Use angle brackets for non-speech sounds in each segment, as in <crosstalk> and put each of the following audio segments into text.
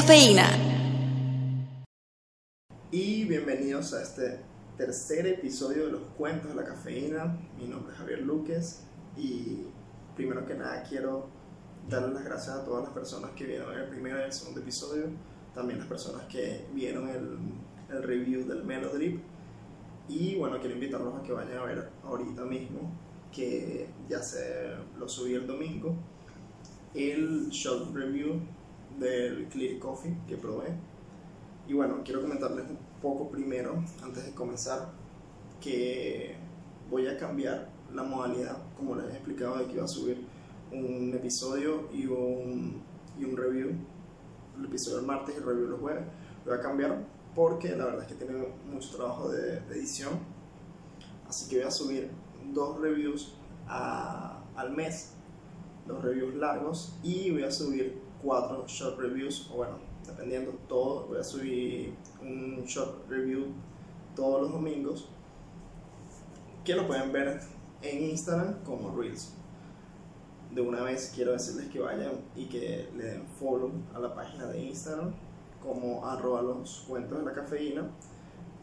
cafeína. Y bienvenidos a este tercer episodio de los cuentos de la cafeína. Mi nombre es Javier Luques y primero que nada quiero darle las gracias a todas las personas que vieron el primero y el segundo episodio, también las personas que vieron el, el review del Melodrip y bueno, quiero invitarlos a que vayan a ver ahorita mismo, que ya se lo subí el domingo, el short review del Clear Coffee que probé. Y bueno, quiero comentarles un poco primero, antes de comenzar, que voy a cambiar la modalidad, como les he explicado, de que iba a subir un episodio y un, y un review. El episodio el martes y el review los jueves. Lo voy a cambiar porque la verdad es que tiene mucho trabajo de, edición. Así que voy a subir dos reviews al mes, dos reviews largos, y voy a subir cuatro short reviews, o bueno, dependiendo todo, voy a subir un short review todos los domingos, que lo pueden ver en Instagram como Reels. De una vez quiero decirles que vayan y que le den follow a la página de Instagram como arroba los cuentos de la cafeína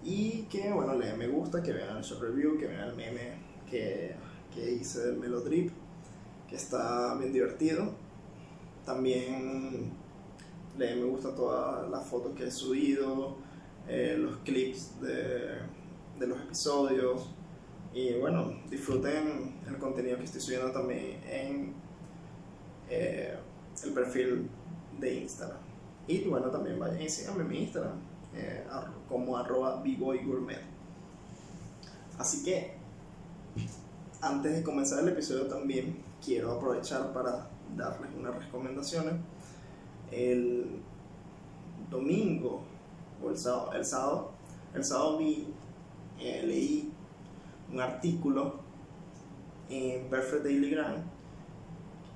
y que bueno le den me gusta, que vean el show review, que vean el meme que, que hice del Melodrip, que está bien divertido. También le me gusta todas las fotos que he subido, eh, los clips de, de los episodios y bueno, disfruten el contenido que estoy subiendo también en eh, el perfil de Instagram. Y bueno, también vayan y síganme en mi Instagram eh, como arroba gourmet. Así que antes de comenzar el episodio también quiero aprovechar para darles unas recomendaciones. El domingo o el sábado, el sábado, el sábado vi, eh, leí un artículo en Perfect Daily Grind.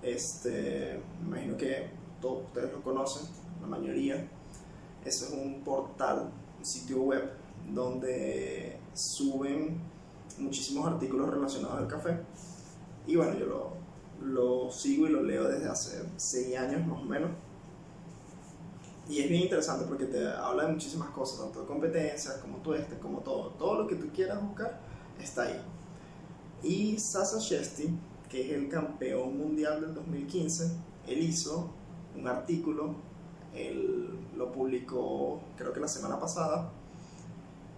Este, me imagino que todos ustedes lo conocen la mayoría. Eso es un portal, un sitio web donde suben muchísimos artículos relacionados al café. Y bueno, yo lo, lo sigo y lo leo desde hace 6 años más o menos. Y es bien interesante porque te habla de muchísimas cosas, tanto de competencias como tuestes, como todo. Todo lo que tú quieras buscar está ahí. Y Sasa Shesti, que es el campeón mundial del 2015, él hizo un artículo él lo publicó creo que la semana pasada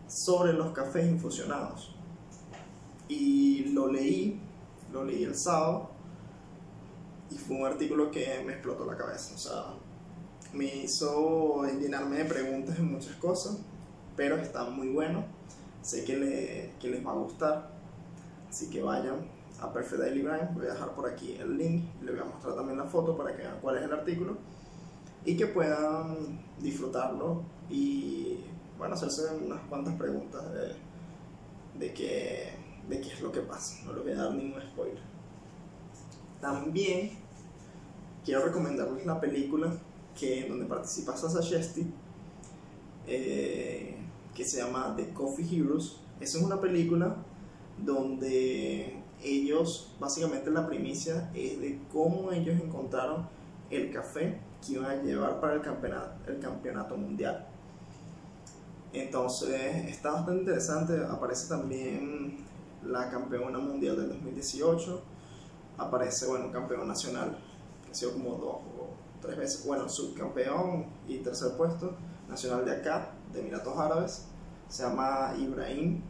sobre los cafés infusionados. Y lo leí, lo leí el sábado y fue un artículo que me explotó la cabeza. O sea, me hizo llenarme de preguntas en muchas cosas, pero está muy bueno. Sé que, le, que les va a gustar, así que vayan a Perfect Daily Grind. Voy a dejar por aquí el link, le voy a mostrar también la foto para que vean cuál es el artículo y que puedan disfrutarlo y bueno, hacerse unas cuantas preguntas de, de, qué, de qué es lo que pasa. No les voy a dar ningún spoiler. También quiero recomendarles la película que, donde participa Sasa Shesti, eh, que se llama The Coffee Heroes. Esa es una película donde ellos, básicamente la primicia es de cómo ellos encontraron el café que iban a llevar para el campeonato, el campeonato mundial. Entonces está bastante interesante, aparece también la campeona mundial del 2018, aparece bueno, campeón nacional, ha sido como dos o tres veces, bueno, subcampeón y tercer puesto, nacional de acá, de Emiratos Árabes, se llama Ibrahim,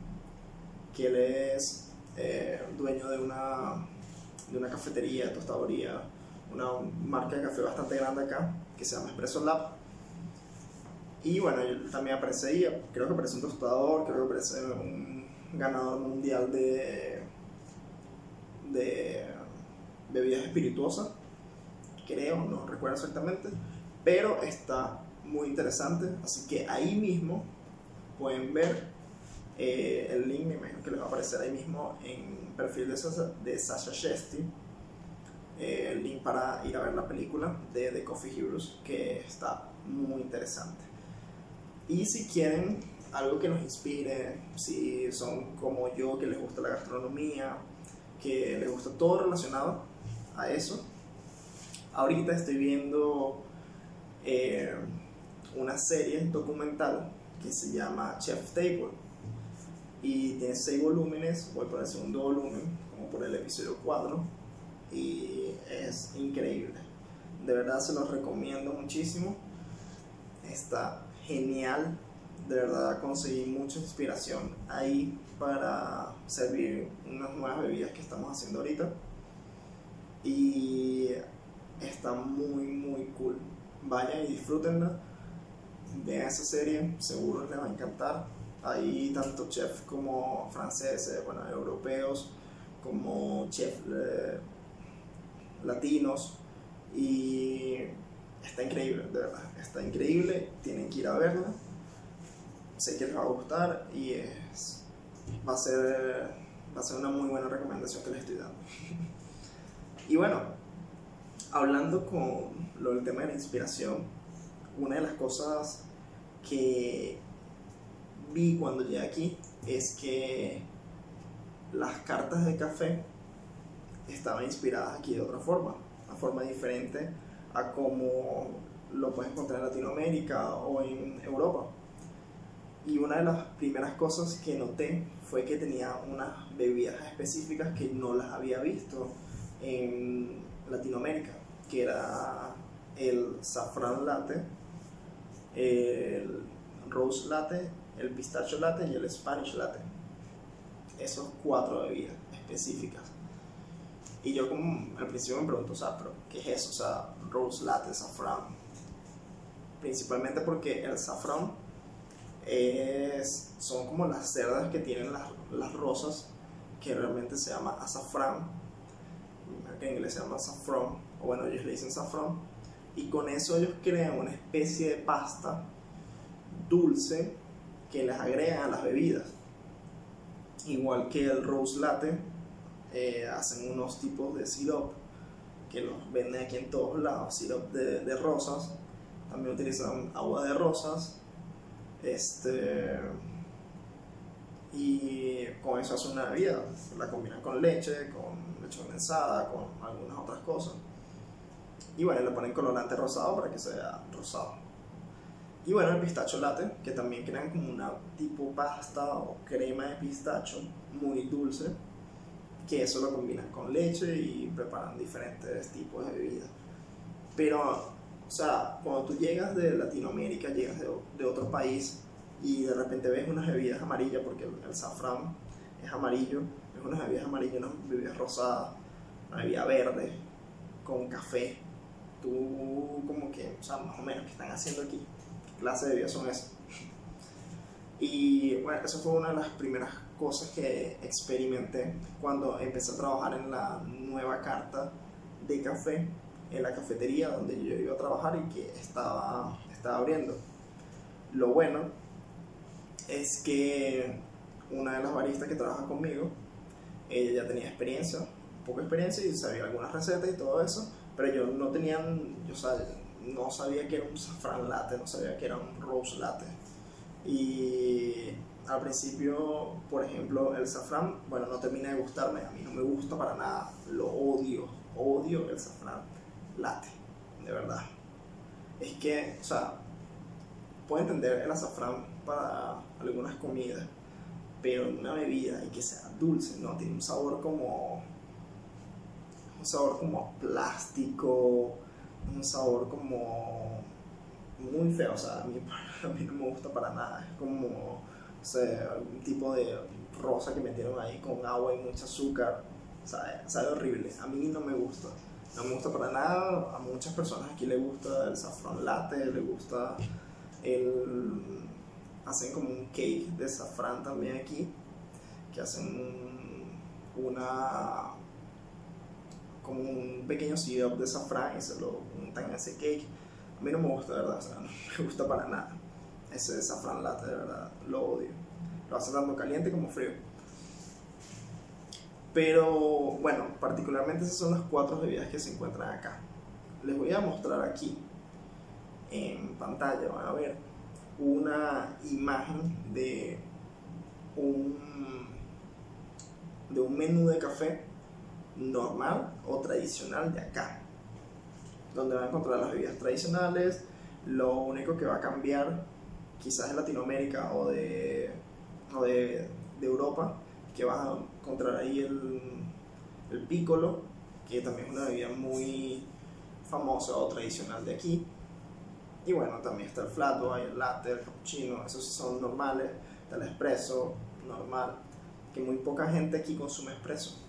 que él es eh, dueño de una, de una cafetería, tostadoría, una marca de café bastante grande acá, que se llama Espresso Lab. Y bueno, yo también aparece ahí, creo que aparece un tostador, creo que aparece un ganador mundial de, de bebidas espirituosas, creo, no recuerdo exactamente, pero está muy interesante, así que ahí mismo pueden ver eh, el link, me imagino que les va a aparecer ahí mismo en el perfil de Sasha, de Sasha Shesti eh, el link para ir a ver la película de The Coffee Heroes, que está muy interesante. Y si quieren algo que nos inspire, si son como yo, que les gusta la gastronomía, que les gusta todo relacionado a eso, ahorita estoy viendo eh, una serie documental que se llama Chef Table y tiene seis volúmenes, voy por el segundo volumen, como por el episodio 4 y es increíble. De verdad se los recomiendo muchísimo. Está genial. De verdad conseguí mucha inspiración ahí para servir unas nuevas bebidas que estamos haciendo ahorita. Y está muy, muy cool. Vayan y disfrútenla. Vean esa serie, seguro les va a encantar. Hay tanto chefs como franceses, bueno, europeos, como chefs eh, latinos. Y está increíble, de verdad. Está increíble. Tienen que ir a verla. Sé que les va a gustar y es, va, a ser, va a ser una muy buena recomendación que les estoy dando. <laughs> y bueno, hablando con lo del tema de la inspiración, una de las cosas que vi cuando llegué aquí es que las cartas de café estaban inspiradas aquí de otra forma, una forma diferente a como lo puedes encontrar en Latinoamérica o en Europa. Y una de las primeras cosas que noté fue que tenía unas bebidas específicas que no las había visto en Latinoamérica que era el saffron latte, el rose latte, el pistacho latte y el spanish latte. Esos cuatro bebidas específicas. Y yo como al principio me pregunto, o sea, ¿pero qué es eso? O sea, rose latte, saffron. Principalmente porque el saffron es, son como las cerdas que tienen las, las rosas, que realmente se llama azafrán, que en inglés se llama saffron o bueno, ellos le dicen saffron, y con eso ellos crean una especie de pasta dulce que les agregan a las bebidas. Igual que el rose latte, eh, hacen unos tipos de sirop que los venden aquí en todos lados, sirop de, rosas, también utilizan agua de rosas, este, y con eso hacen una bebida, la combinan con leche, con leche condensada, con algunas otras cosas. Y bueno, le ponen colorante rosado para que sea rosado. Y bueno, el pistacho latte, que también crean como una tipo pasta o crema de pistacho muy dulce, que eso lo combinan con leche y preparan diferentes tipos de bebidas. Pero, o sea, cuando tú llegas de Latinoamérica, llegas de, otro país y de repente ves unas bebidas amarillas, porque el, el safrán es amarillo, ves unas bebidas amarillas, unas bebidas rosadas, una bebida verde con café tú como que, o sea, más o menos, ¿qué están haciendo aquí? ¿Qué clase de vida son esas? Y bueno, eso fue una de las primeras cosas que experimenté cuando empecé a trabajar en la nueva carta de café en la cafetería donde yo iba a trabajar y que estaba, estaba abriendo. Lo bueno es que una de las baristas que trabaja conmigo, ella ya tenía experiencia, poca experiencia y sabía algunas recetas y todo eso, pero yo no tenía, yo no sabía que era un saffron latte, no sabía que era un rose latte. Y al principio, por ejemplo, el safran, bueno, no termina de gustarme, a mí no me gusta para nada, lo odio, odio el safran latte, de verdad. Es que, o sea, puedo entender el azafrán para algunas comidas, pero una bebida y que sea dulce, ¿no? Tiene un sabor como un sabor como plástico, un sabor como muy feo, o sea, a mí, <laughs> a mí no me gusta para nada, es como, o sea, un tipo de rosa que metieron ahí con agua y mucho azúcar, sabe, sabe horrible, a mí no me gusta, no me gusta para nada, a muchas personas aquí les gusta el saffron latte, les gusta el, hacen como un cake de safrán también aquí, que hacen una como un pequeño syrup de safran y se lo untan en ese cake. A mí no me gusta, verdad, o sea, no me gusta para nada. Ese safran latte, de verdad, lo odio. Lo hace tanto caliente como frío. Pero bueno, particularmente esas son las cuatro bebidas que se encuentran acá. Les voy a mostrar aquí en pantalla, van a ver una imagen de un, de un menú de café normal o tradicional de acá, donde van a encontrar las bebidas tradicionales, Lo único que va a cambiar, quizás en Latinoamérica o de, o de, de Europa, que vas a encontrar ahí el, el piccolo, que también es una bebida muy famosa o tradicional de aquí. Y bueno, también está el flat white, el latte, el cappuccino, esos son normales, está el espresso, normal, que muy poca gente aquí consume espresso.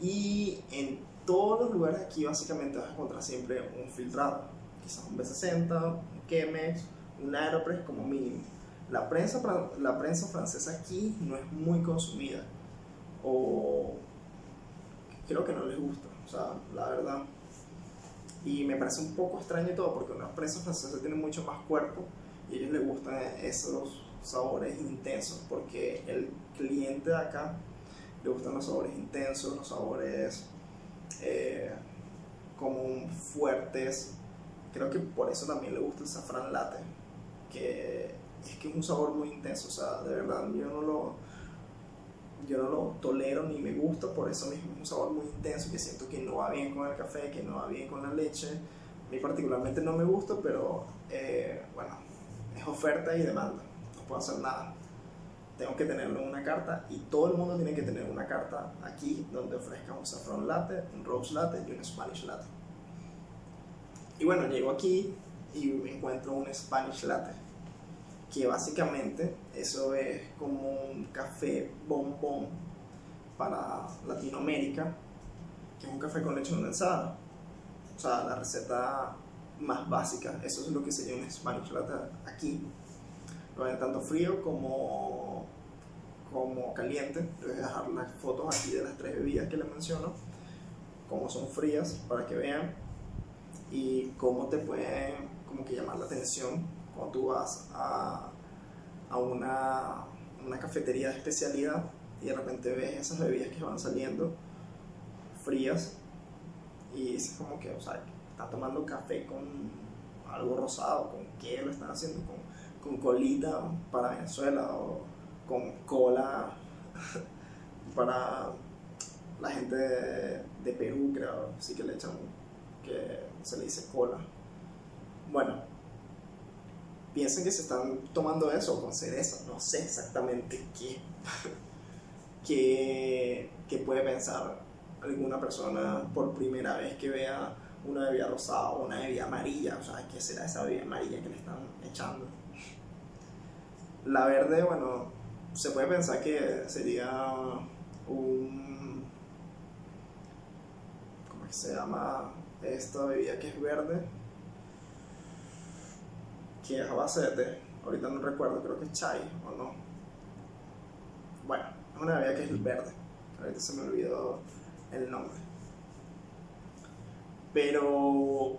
Y en todos los lugares aquí básicamente vas a encontrar siempre un filtrado, quizás un B60, un Chemex, un Aeropress como mínimo. La prensa, la prensa francesa aquí no es muy consumida o creo que no les gusta, o sea, la verdad. Y me parece un poco extraño todo porque una prensa francesa tiene mucho más cuerpo y a ellos les gustan esos sabores intensos porque el cliente de acá le gustan los sabores intensos, los sabores eh, como fuertes. Creo que por eso también le gusta el safran latte, que es que es un sabor muy intenso, o sea, de verdad yo no lo, yo no lo tolero ni me gusta, por eso mismo es un sabor muy intenso que siento que no va bien con el café, que no va bien con la leche. A mí particularmente no me gusta, pero eh, bueno, es oferta y demanda, no puedo hacer nada tengo que tenerlo en una carta y todo el mundo tiene que tener una carta aquí donde ofrezca un saffron latte, un rose latte y un Spanish latte. Y bueno, llego aquí y me encuentro un Spanish latte, que básicamente eso es como un café bombón para Latinoamérica, que es un café con leche condensada. O sea, la receta más básica, eso es lo que sería un Spanish latte aquí tanto frío como, como caliente. Les voy a dejar las fotos aquí de las tres bebidas que les menciono, cómo son frías para que vean y cómo te pueden como que llamar la atención cuando tú vas a, a una, una cafetería de especialidad y de repente ves esas bebidas que van saliendo frías y dices como que, o sea, está tomando café con algo rosado, con qué lo están haciendo, con con colita para Venezuela o con cola <laughs> para la gente de, Perú, creo, sí que le echan, que se le dice cola. Bueno, piensen que se están tomando eso con cereza, no sé exactamente qué, <laughs> qué, qué puede pensar alguna persona por primera vez que vea una bebida rosada o una bebida amarilla, o sea, ¿qué será esa bebida amarilla que le están echando? La verde, bueno, se puede pensar que sería un... ¿Cómo que se llama esta bebida que es verde? Que es a base de té. Ahorita no recuerdo, creo que es chai o no. Bueno, es una bebida que es verde. Ahorita se me olvidó el nombre. Pero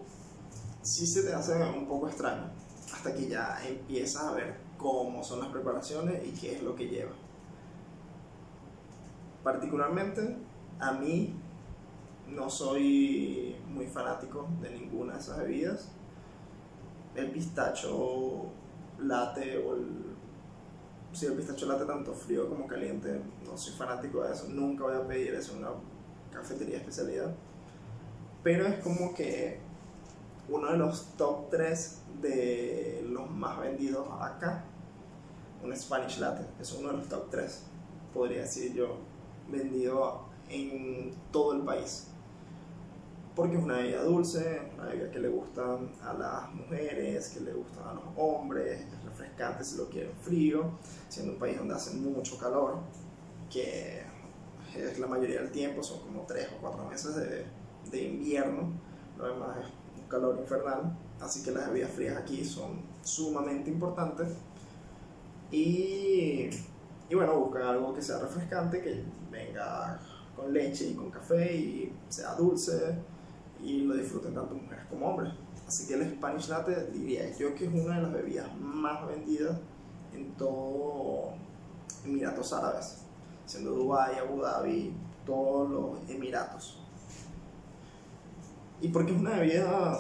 sí se te hace un poco extraño hasta que ya empiezas a ver cómo son las preparaciones y qué es lo que lleva. Particularmente, a mí no soy muy fanático de ninguna de esas bebidas. El pistacho latte o el... Sí, el pistacho latte tanto frío como caliente, no soy fanático de eso. Nunca voy a pedir eso en una cafetería especialidad. Pero es como que uno de los top 3 de los más vendidos acá un Spanish Latte, es uno de los top 3, podría decir yo, vendido en todo el país. Porque es una bebida dulce, una bebida que le gusta a las mujeres, que le gusta a los hombres, es refrescante si lo quieren frío, siendo un país donde hace mucho calor, que es la mayoría del tiempo, son como 3 o 4 meses de, de invierno, lo demás es un calor infernal, así que las bebidas frías aquí son sumamente importantes y, y bueno, buscan algo que sea refrescante, que venga con leche y con café y sea dulce y lo disfruten tanto mujeres como hombres. Así que el Spanish Latte diría yo que es una de las bebidas más vendidas en todo Emiratos Árabes, siendo Dubái, Abu Dhabi, todos los Emiratos. ¿Y por qué es una bebida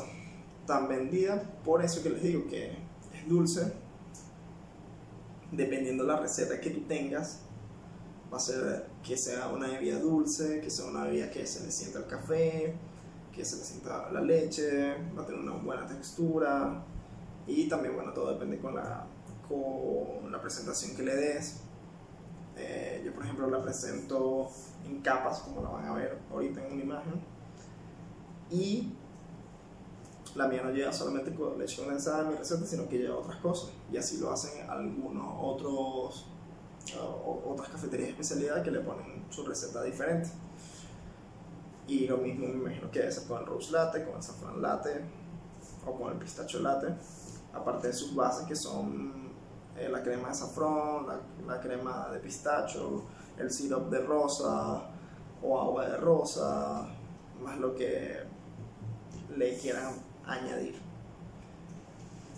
tan vendida? Por eso que les digo que es dulce, dependiendo de la receta que tú tengas, va a ser que sea una bebida dulce, que sea una bebida que se le sienta el café, que se le sienta la leche, va a tener una buena textura, Y también, bueno, todo depende con la, con la presentación que le des. Eh, yo, por ejemplo, la presento en capas, como la van a ver ahorita en una imagen. Y la mía no lleva solamente leche condensada en mi receta, sino que lleva otras cosas. Y así lo hacen algunos otros otras cafeterías de especialidad que le ponen su receta diferente. Y lo mismo me imagino que ser con el rose latte, con el saffron latte o con el pistacho latte. Aparte de sus bases que son eh, la crema de saffron, la, la, crema de pistacho, el syrup de rosa o agua de rosa, más lo que le quieran añadir.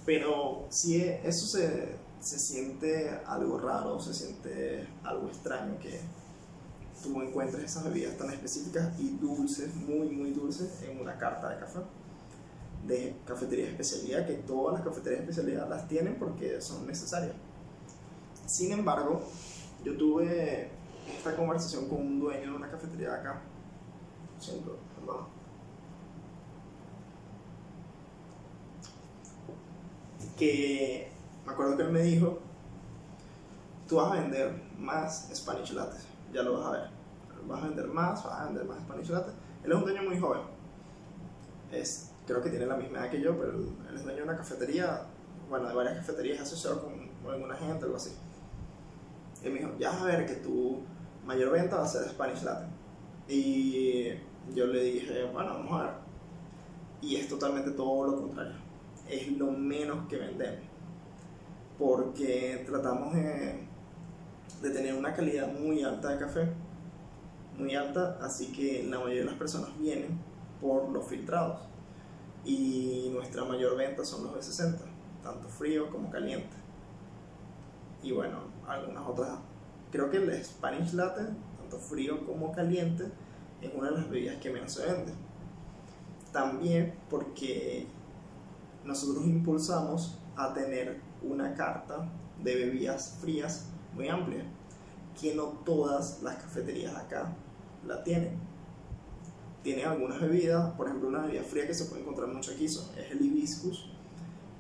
Pero si eso se, se siente algo raro, se siente algo extraño que tú encuentres esas bebidas tan específicas y dulces, muy, muy dulces, en una carta de café de cafetería de especialidad, que todas las cafeterías especialidad las tienen porque son necesarias. Sin embargo, yo tuve esta conversación con un dueño de una cafetería de acá, siento, perdón, que me acuerdo que él me dijo, tú vas a vender más Spanish Lattes, ya lo vas a ver. Vas a vender más, vas a vender más Spanish Lattes. Él es un dueño muy joven. Es, creo que tiene la misma edad que yo, pero él, es dueño de una cafetería, bueno, de varias cafeterías asociado con, con alguna gente, algo así. Y me dijo, ya vas a ver que tu mayor venta va a ser Spanish Latte. Y yo le dije, bueno, vamos a ver. Y es totalmente todo lo contrario. Es lo menos que vendemos porque tratamos de, tener una calidad muy alta de café, muy alta, así que la mayoría de las personas vienen por los filtrados y nuestra mayor venta son los B60, tanto frío como caliente. Y bueno, algunas otras, creo que el Spanish Latte, tanto frío como caliente, es una de las bebidas que menos se vende. También porque nosotros impulsamos a tener una carta de bebidas frías muy amplia, que no todas las cafeterías acá la tienen. Tienen algunas bebidas, por ejemplo, una bebida fría que se puede encontrar mucho aquí es el hibiscus,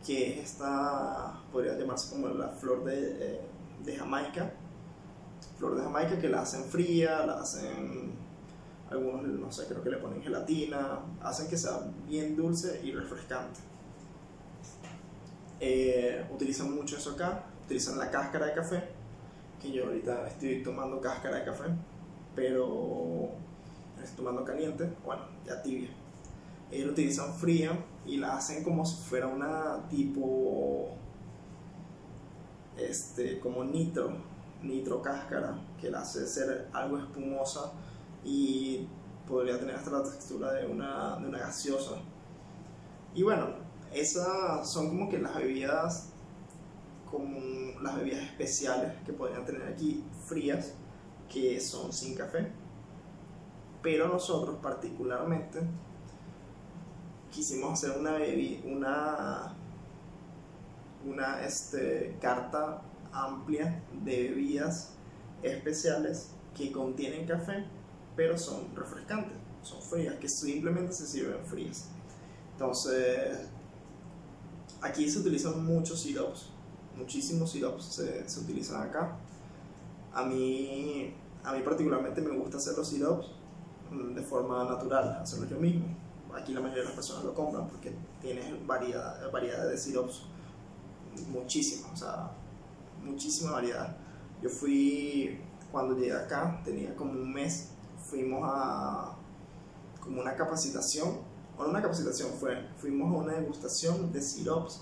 que es esta, podría llamarse como la flor de, eh, de Jamaica, flor de Jamaica que la hacen fría, la hacen algunos, no sé, creo que le ponen gelatina, hacen que sea bien dulce y refrescante. Eh, utilizan mucho eso acá, utilizan la cáscara de café, que yo ahorita estoy tomando cáscara de café, pero estoy tomando caliente, bueno, ya tibia. Ellos la utilizan fría y la hacen como si fuera una tipo, este, como nitro, nitro cáscara, que la hace ser algo espumosa y podría tener hasta la textura de una, de una gaseosa. Y bueno, esas son como que las bebidas, como las bebidas especiales que podrían tener aquí frías, que son sin café. Pero nosotros particularmente quisimos hacer una una, una este, carta amplia de bebidas especiales que contienen café, pero son refrescantes, son frías, que simplemente se sirven frías. Entonces, Aquí se utilizan muchos sirops, muchísimos sirops se, se utilizan acá. A mí, a mí particularmente me gusta hacer los sirops mm, de forma natural, hacerlo yo mismo. Aquí la mayoría de las personas lo compran porque tienes variedad, variedad de sirops, muchísima, o sea, muchísima variedad. Yo fui, cuando llegué acá, tenía como un mes, fuimos a como una capacitación o una capacitación fue, fuimos a una degustación de sirops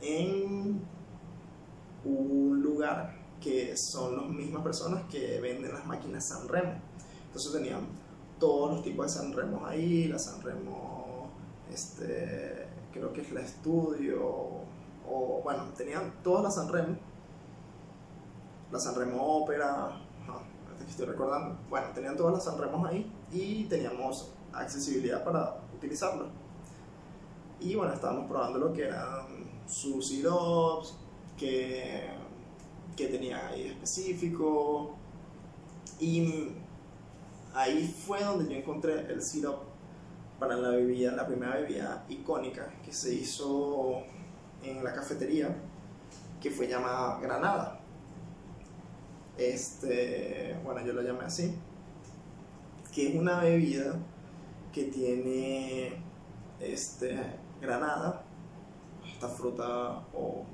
en un lugar que son las mismas personas que venden las máquinas Sanremo. Entonces tenían todos los tipos de Sanremos ahí, la Sanremo, este, creo que es la Estudio, o bueno, tenían todas las Sanremo, la Sanremo Ópera, estoy recordando, bueno, tenían todas las Sanremos ahí y teníamos accesibilidad para utilizarlo. Y bueno, estábamos probando lo que eran sus sirops, que, que tenían ahí específico. Y ahí fue donde yo encontré el sirop para la bebida, la primera bebida icónica que se hizo en la cafetería que fue llamada Granada. Este, bueno, yo lo llamé así, que es una bebida que tiene este, granada, esta fruta o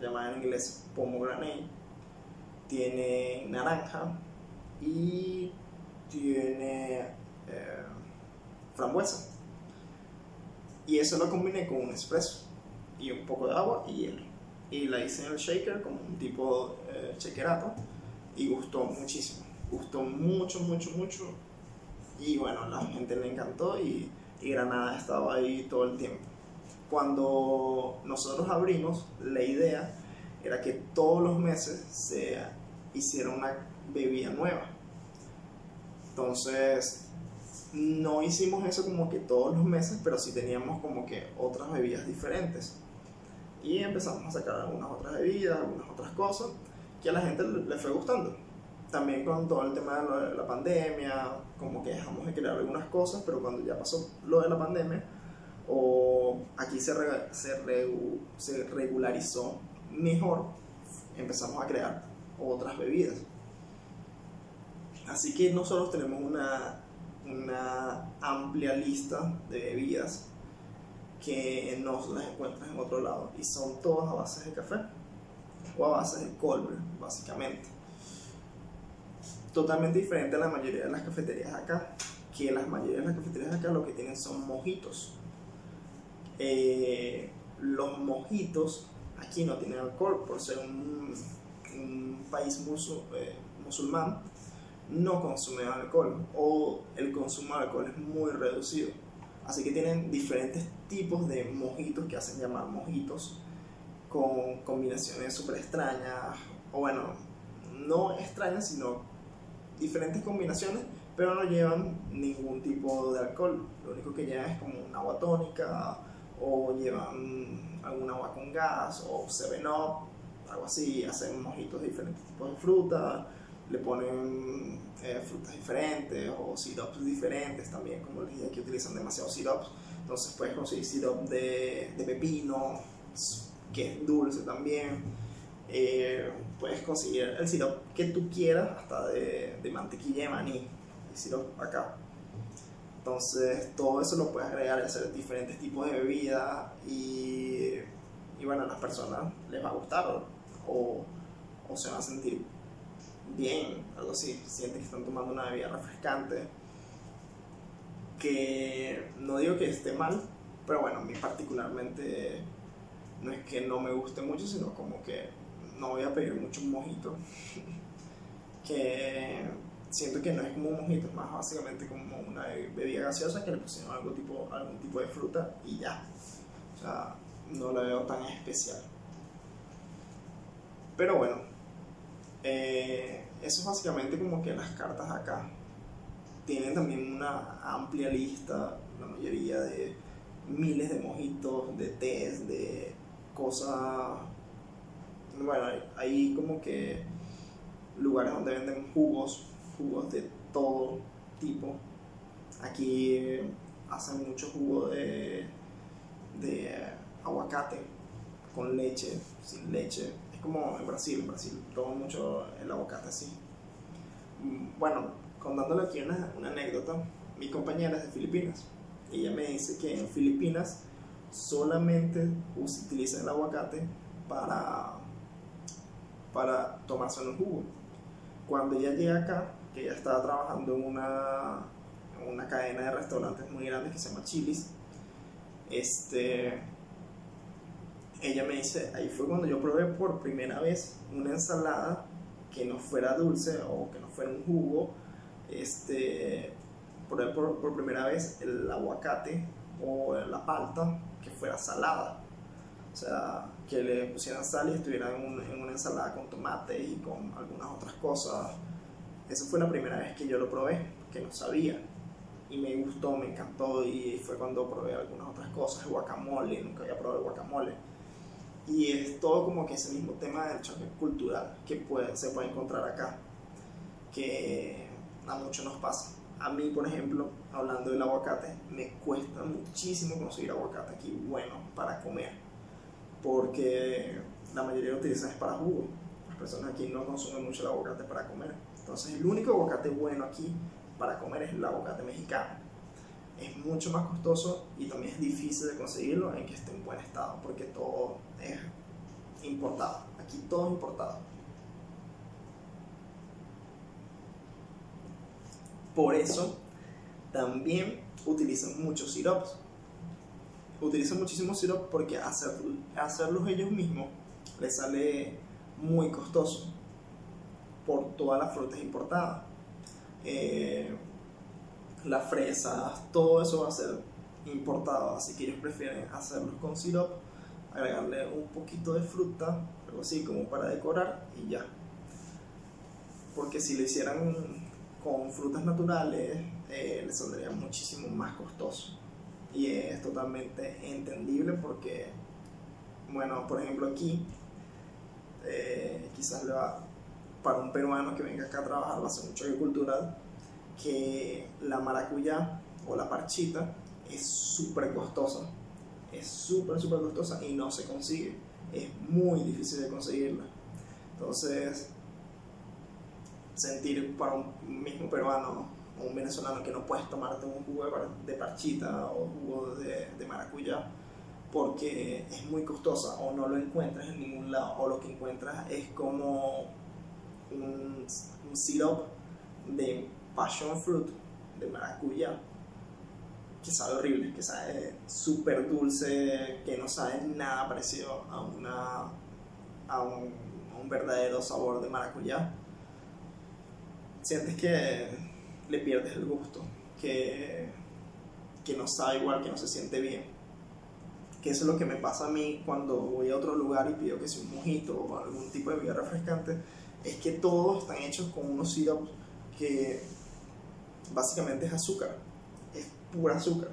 llamada en inglés pomegranate, tiene naranja y tiene eh, frambuesa. Y eso lo combiné con un espresso y un poco de agua y hielo. Y la hice en el shaker como un tipo eh, shakerato y gustó muchísimo. Gustó mucho, mucho, mucho. Y bueno, la gente le encantó y, y Granada estaba ahí todo el tiempo. Cuando nosotros abrimos, la idea era que todos los meses se hiciera una bebida nueva. Entonces, no hicimos eso como que todos los meses, pero sí teníamos como que otras bebidas diferentes. Y empezamos a sacar algunas otras bebidas, algunas otras cosas que a la gente le fue gustando. También con todo el tema de la pandemia, como que dejamos de crear algunas cosas, pero cuando ya pasó lo de la pandemia, o aquí se, se, se regularizó mejor, empezamos a crear otras bebidas. Así que nosotros tenemos una, una amplia lista de bebidas que no las encuentras en otro lado y son todas a base de café o a base de cold básicamente. Totalmente diferente a la mayoría de las cafeterías acá, que las mayoría de las cafeterías acá lo que tienen son mojitos. Eh, los mojitos aquí no tienen alcohol por ser un, país eh, musulmán, no consumen alcohol o el consumo de alcohol es muy reducido. Así que tienen diferentes tipos de mojitos que hacen llamar mojitos con combinaciones súper extrañas, o bueno, no extrañas, sino diferentes combinaciones, pero no llevan ningún tipo de alcohol. Lo único que llevan es como un agua tónica, o llevan algún agua con gas, o 7-Up, algo así, hacen mojitos de diferentes tipos de fruta, le ponen eh, frutas diferentes o sirops diferentes también, como les dije que utilizan demasiados sirops, entonces puedes conseguir sirop de, de pepino, que es dulce también. Eh, puedes conseguir el sirope que tú quieras, hasta de, mantequilla de maní, el sirope acá. Entonces, todo eso lo puedes agregar y hacer diferentes tipos de bebidas y, y bueno, a las personas les va a gustar o, o, se van a sentir bien, algo así, sienten que están tomando una bebida refrescante. Que no digo que esté mal, pero bueno, a mí particularmente no es que no me guste mucho, sino como que no voy a pedir mucho un mojito. que siento que no es como un mojito, es más básicamente como una bebida gaseosa que le pusieron algo tipo, algún tipo de fruta y ya. O sea, no la veo tan especial. Pero bueno, eh, eso es básicamente como que las cartas acá. Tienen también una amplia lista, la mayoría de miles de mojitos, de tés, de cosas. Bueno, hay como que lugares donde venden jugos, jugos de todo tipo. Aquí hacen mucho jugo de, de aguacate con leche, sin leche. Es como en Brasil, en Brasil toman mucho el aguacate así. Mm, bueno, contándole aquí una, una anécdota, mi compañera es de Filipinas. Ella me dice que en Filipinas solamente utiliza el aguacate para, para tomarse un jugo. Cuando ella llega acá, que ella estaba trabajando en una, en una cadena de restaurantes muy grande que se llama Chili's, este, ella me dice, ahí fue cuando yo probé por primera vez una ensalada que no fuera dulce o que no fuera un jugo, este, probé por, por primera vez el aguacate o la palta que fuera salada. O sea, que le pusieran sal y estuviera en, una ensalada con tomate y con algunas otras cosas. Esa fue la primera vez que yo lo probé, que no sabía. Y me gustó, me encantó y fue cuando probé algunas otras cosas, guacamole, nunca había probado guacamole. Y es todo como que ese mismo tema del choque cultural que puede, se puede encontrar acá, que a muchos nos pasa. A mí, por ejemplo, hablando del aguacate, me cuesta muchísimo conseguir aguacate aquí bueno para comer. Porque la mayoría lo utilizan es para jugo. Las personas aquí no consumen mucho el aguacate para comer. Entonces el único aguacate bueno aquí para comer es el aguacate mexicano. Es mucho más costoso y también es difícil de conseguirlo en que esté en buen estado porque todo es importado. Aquí todo es importado. Por eso también utilizan muchos sirops. Utilizan muchísimos sirops porque hacer, hacerlos ellos mismos les sale muy costoso por todas las frutas importadas. Eh, las fresas, todo eso va a ser importado, así que ellos prefieren hacerlos con sirops agregarle un poquito de fruta, algo así como para decorar y ya. Porque si lo hicieran con frutas naturales, eh, les saldría muchísimo más costoso. Y es totalmente entendible porque, bueno, por ejemplo aquí, eh, quizás le va, para un peruano que venga acá a trabajar va a ser mucho agricultural, que la maracuyá o la parchita es súper costosa es súper, súper costosa y no se consigue. Es muy difícil de conseguirla. Entonces, sentir para un mismo peruano un venezolano que no puedes tomarte un jugo de parchita o jugo de, de maracuyá porque es muy costosa o no lo encuentras en ningún lado o lo que encuentras es como un, un syrup de passion fruit de maracuyá que sabe horrible, que sabe súper dulce, que no sabe nada parecido a, una, a, un, un verdadero sabor de maracuyá. Sientes que le pierdes el gusto, que, que no sabe igual, que no se siente bien. Que eso es lo que me pasa a mí cuando voy a otro lugar y pido que sea un mojito o algún tipo de bebida refrescante, es que todos están hechos con unos sirops que básicamente es azúcar pura azúcar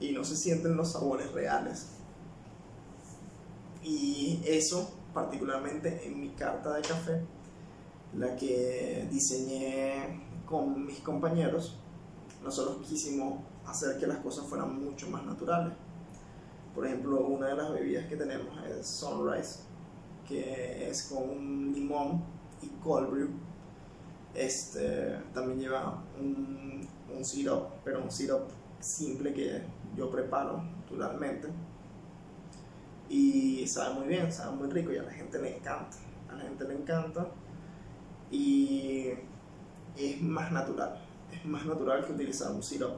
y no se sienten los sabores reales. Y eso, particularmente en mi carta de café, la que diseñé con mis compañeros, nosotros quisimos hacer que las cosas fueran mucho más naturales. Por ejemplo, una de las bebidas que tenemos es Sunrise, que es con limón y cold brew. Este, también lleva un un syrup, pero un syrup simple que yo preparo naturalmente. Y sabe muy bien, sabe muy rico y a la gente le encanta. A la gente le encanta. Y es más natural. Es más natural que utilizar un syrup.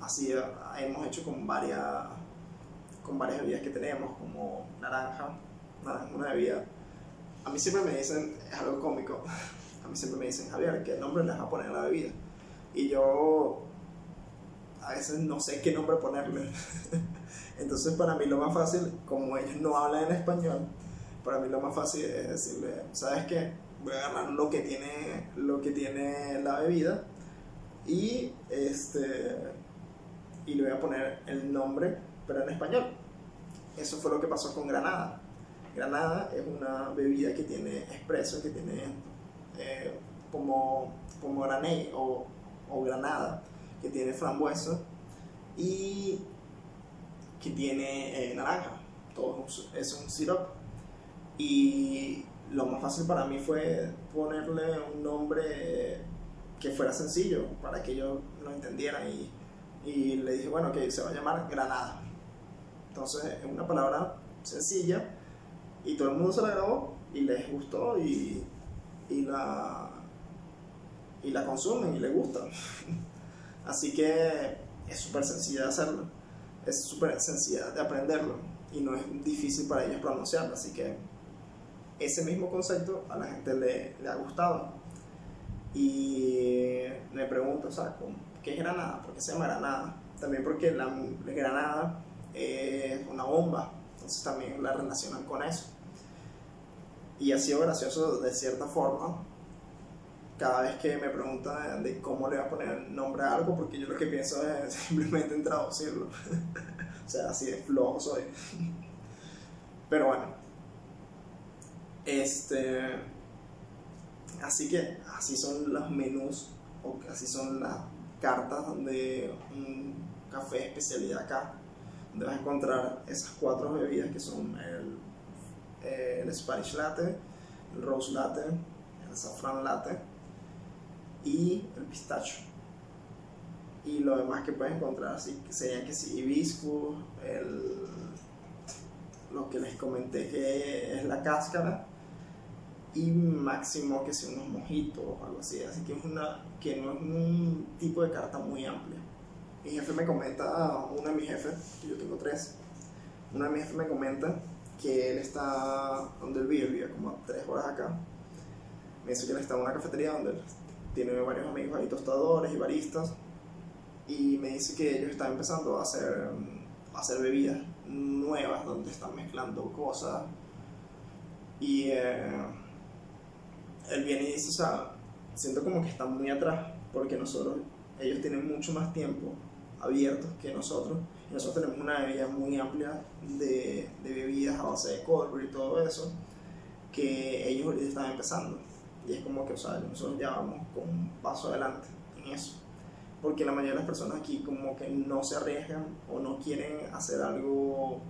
Así hemos hecho con varias, con varias bebidas que tenemos, como naranja. Naranja una bebida. A mí siempre me dicen, es algo cómico, <laughs> a mí siempre me dicen, Javier, ¿qué nombre les vas a poner a la bebida? y yo a veces no sé qué nombre ponerle. <laughs> Entonces para mí lo más fácil, como ellos no hablan en español, para mí lo más fácil es decirle, ¿sabes qué? Voy a agarrar lo que tiene, lo que tiene la bebida y, este, y le voy a poner el nombre, pero en español. Eso fue lo que pasó con Granada. Granada es una bebida que tiene expreso, que tiene eh, como, como grané o o granada, que tiene frambuesa y que tiene eh, naranja. Todo es un syrup. Y lo más fácil para mí fue ponerle un nombre que fuera sencillo para que ellos lo entendieran. Y, y le dije, bueno, que se va a llamar Granada. Entonces es una palabra sencilla y todo el mundo se la grabó y les gustó y, y la, y la consumen y le gustan. <laughs> Así que es súper sencilla de hacerlo, es súper sencilla de aprenderlo y no es difícil para ellos pronunciarlo. Así que ese mismo concepto a la gente le, le ha gustado. Y me pregunto, o sea, ¿qué es Granada? ¿Por qué se llama Granada? También porque la, la Granada es una bomba, entonces también la relacionan con eso. Y ha sido gracioso de cierta forma cada vez que me preguntan de cómo le voy a poner nombre a algo, porque yo lo que pienso es <laughs> simplemente en traducirlo. <laughs> o sea, así de flojo soy. Pero bueno. Este. Así que así son los menús, o así son las cartas de un café especialidad acá. donde vas a encontrar esas cuatro bebidas que son el, eh, el Spanish Latte, el Rose Latte, el Saffron Latte y el Pistacho. Y lo demás que puedes encontrar así, serían que si hibiscus, el, lo que les comenté que es la cáscara y máximo que sea unos mojitos o algo así. Así que, es una, que no es un tipo de carta muy amplia. Mi jefe me comenta, uno de mis jefes, yo tengo tres, uno de mis jefes me comenta que él está donde él vive, vive como tres horas acá. Me dice que él está en una cafetería donde tiene varios amigos ahí, tostadores y baristas. Y me dice que ellos están empezando a hacer, a hacer bebidas nuevas donde están mezclando cosas. Y eh, él viene y dice, o siento como que están muy atrás porque nosotros, ellos tienen mucho más tiempo abiertos que nosotros. Y nosotros tenemos una bebida muy amplia de, de bebidas a base de cold y todo eso que ellos ahorita están empezando. Y es como que, o sea, nosotros ya vamos con un paso adelante en eso. Porque la mayoría de las personas aquí como que no se arriesgan o no quieren hacer algo,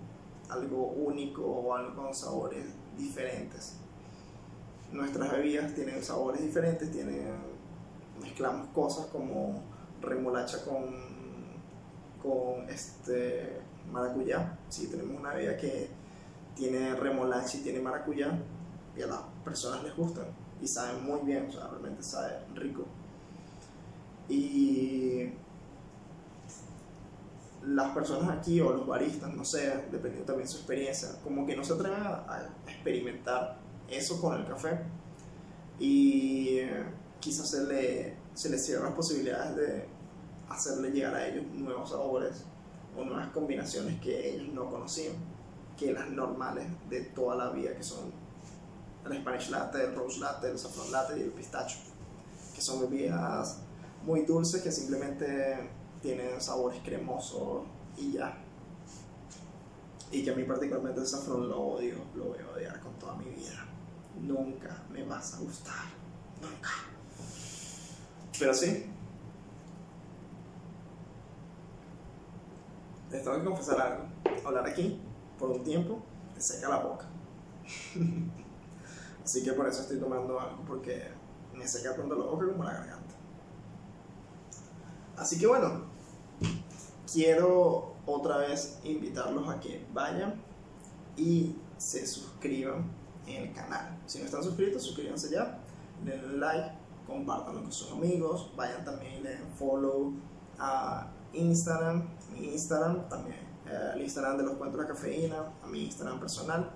algo único o algo con sabores diferentes nuestras bebidas tienen sabores diferentes, tienen, mezclamos cosas como remolacha con, con este maracuyá. Si tenemos una bebida que tiene remolacha y tiene maracuyá, y a las personas les gusta y saben muy bien, o sea, realmente sabe rico. Y las personas aquí o los baristas, no sé, dependiendo también de su experiencia, como que no se atreven a experimentar eso con el café y quizás se le, se le cierran las posibilidades de hacerle llegar a ellos nuevos sabores o nuevas combinaciones que ellos no conocían, que las normales de toda la vida, que son el Spanish Latte, el Rose Latte, el Saffron Latte y el Pistacho, que son bebidas muy dulces que simplemente tienen sabores cremosos y ya. Y que a mí particularmente el saffron lo odio, lo voy a odiar con toda mi vida nunca me vas a gustar. Nunca. Pero sí. Les tengo que confesar algo. Hablar aquí por un tiempo te seca la boca. <laughs> Así que por eso estoy tomando algo, porque me seca tanto la boca como la garganta. Así que bueno, quiero otra vez invitarlos a que vayan y se suscriban en el canal. Si no están suscritos, suscríbanse ya, denle like, compartanlo con sus amigos, vayan también y den follow a Instagram, mi Instagram también, eh, el Instagram de los cuentos de la cafeína, a mi Instagram personal.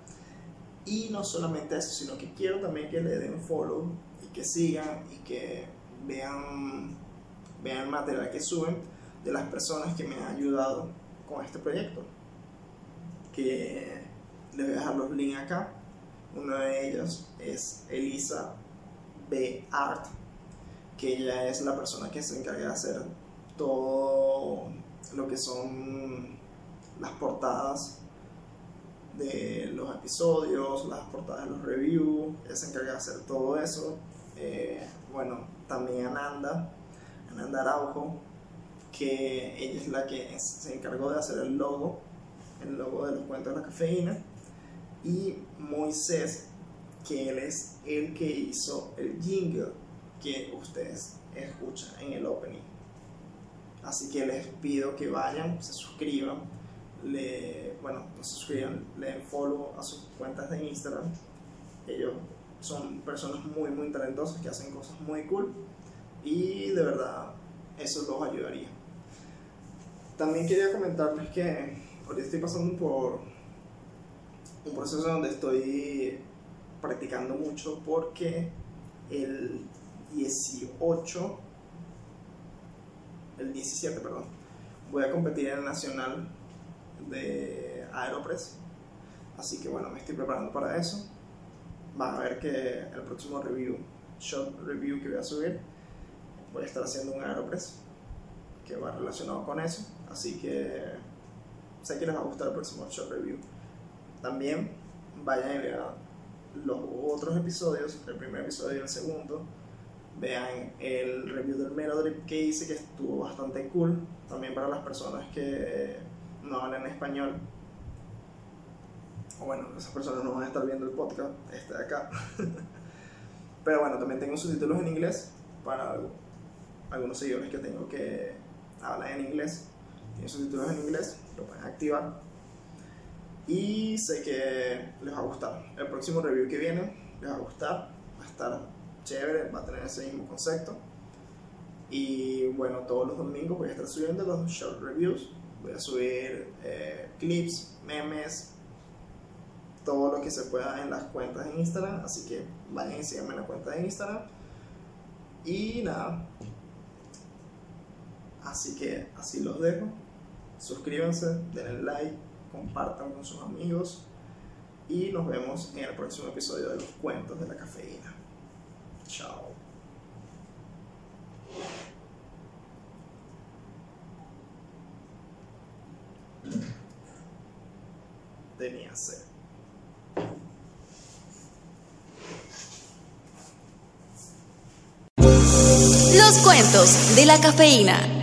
Y no solamente eso, sino que quiero también que le den follow y que sigan y que vean, vean el material que suben de las personas que me han ayudado con este proyecto. Que les voy a dejar los links acá una de ellas es Elisa B. Art, que ella es la persona que se encarga de hacer todo lo que son las portadas de los episodios, las portadas de los reviews, ella se encarga de hacer todo eso. Eh, bueno, también Ananda, Ananda Araujo, que ella es la que se encargó de hacer el logo, el logo de los cuentos de la cafeína y Moisés, que él es el que hizo el jingle que ustedes escuchan en el opening. Así que les pido que vayan, se suscriban, le, bueno, no se suscriban, le den follow a sus cuentas de Instagram. Ellos son personas muy, muy talentosas que hacen cosas muy cool y de verdad eso los ayudaría. También quería comentarles que ahorita estoy pasando por un proceso donde estoy practicando mucho porque el 18, el 17, perdón, voy a competir en el nacional de Aeropress. Así que bueno, me estoy preparando para eso. Van a ver que el próximo review, shot review que voy a subir, voy a estar haciendo un Aeropress que va relacionado con eso. Así que sé que les va a gustar el próximo shot review. También vayan y vean los otros episodios, el primer episodio y el segundo. Vean el review del Melodrip que hice, que estuvo bastante cool. También para las personas que no hablan español, o bueno, esas personas no van a estar viendo el podcast, este de acá. <laughs> Pero bueno, también tengo subtítulos en inglés para algunos seguidores que tengo que hablan en inglés. Tienen subtítulos en inglés, lo pueden activar. Y sé que les va a gustar. El próximo review que viene les va a gustar, va a estar chévere, va a tener ese mismo concepto. Y bueno, todos los domingos voy a estar subiendo los short reviews. Voy a subir eh, clips, memes, todo lo que se pueda en las cuentas en Instagram. Así que vayan y síganme en la cuenta de Instagram. Y nada. Así que así los dejo. Suscríbanse, denle like, compartan con sus amigos. Y nos vemos en el próximo episodio de los cuentos de la cafeína. Chao. Tenía sed. Los cuentos de la cafeína.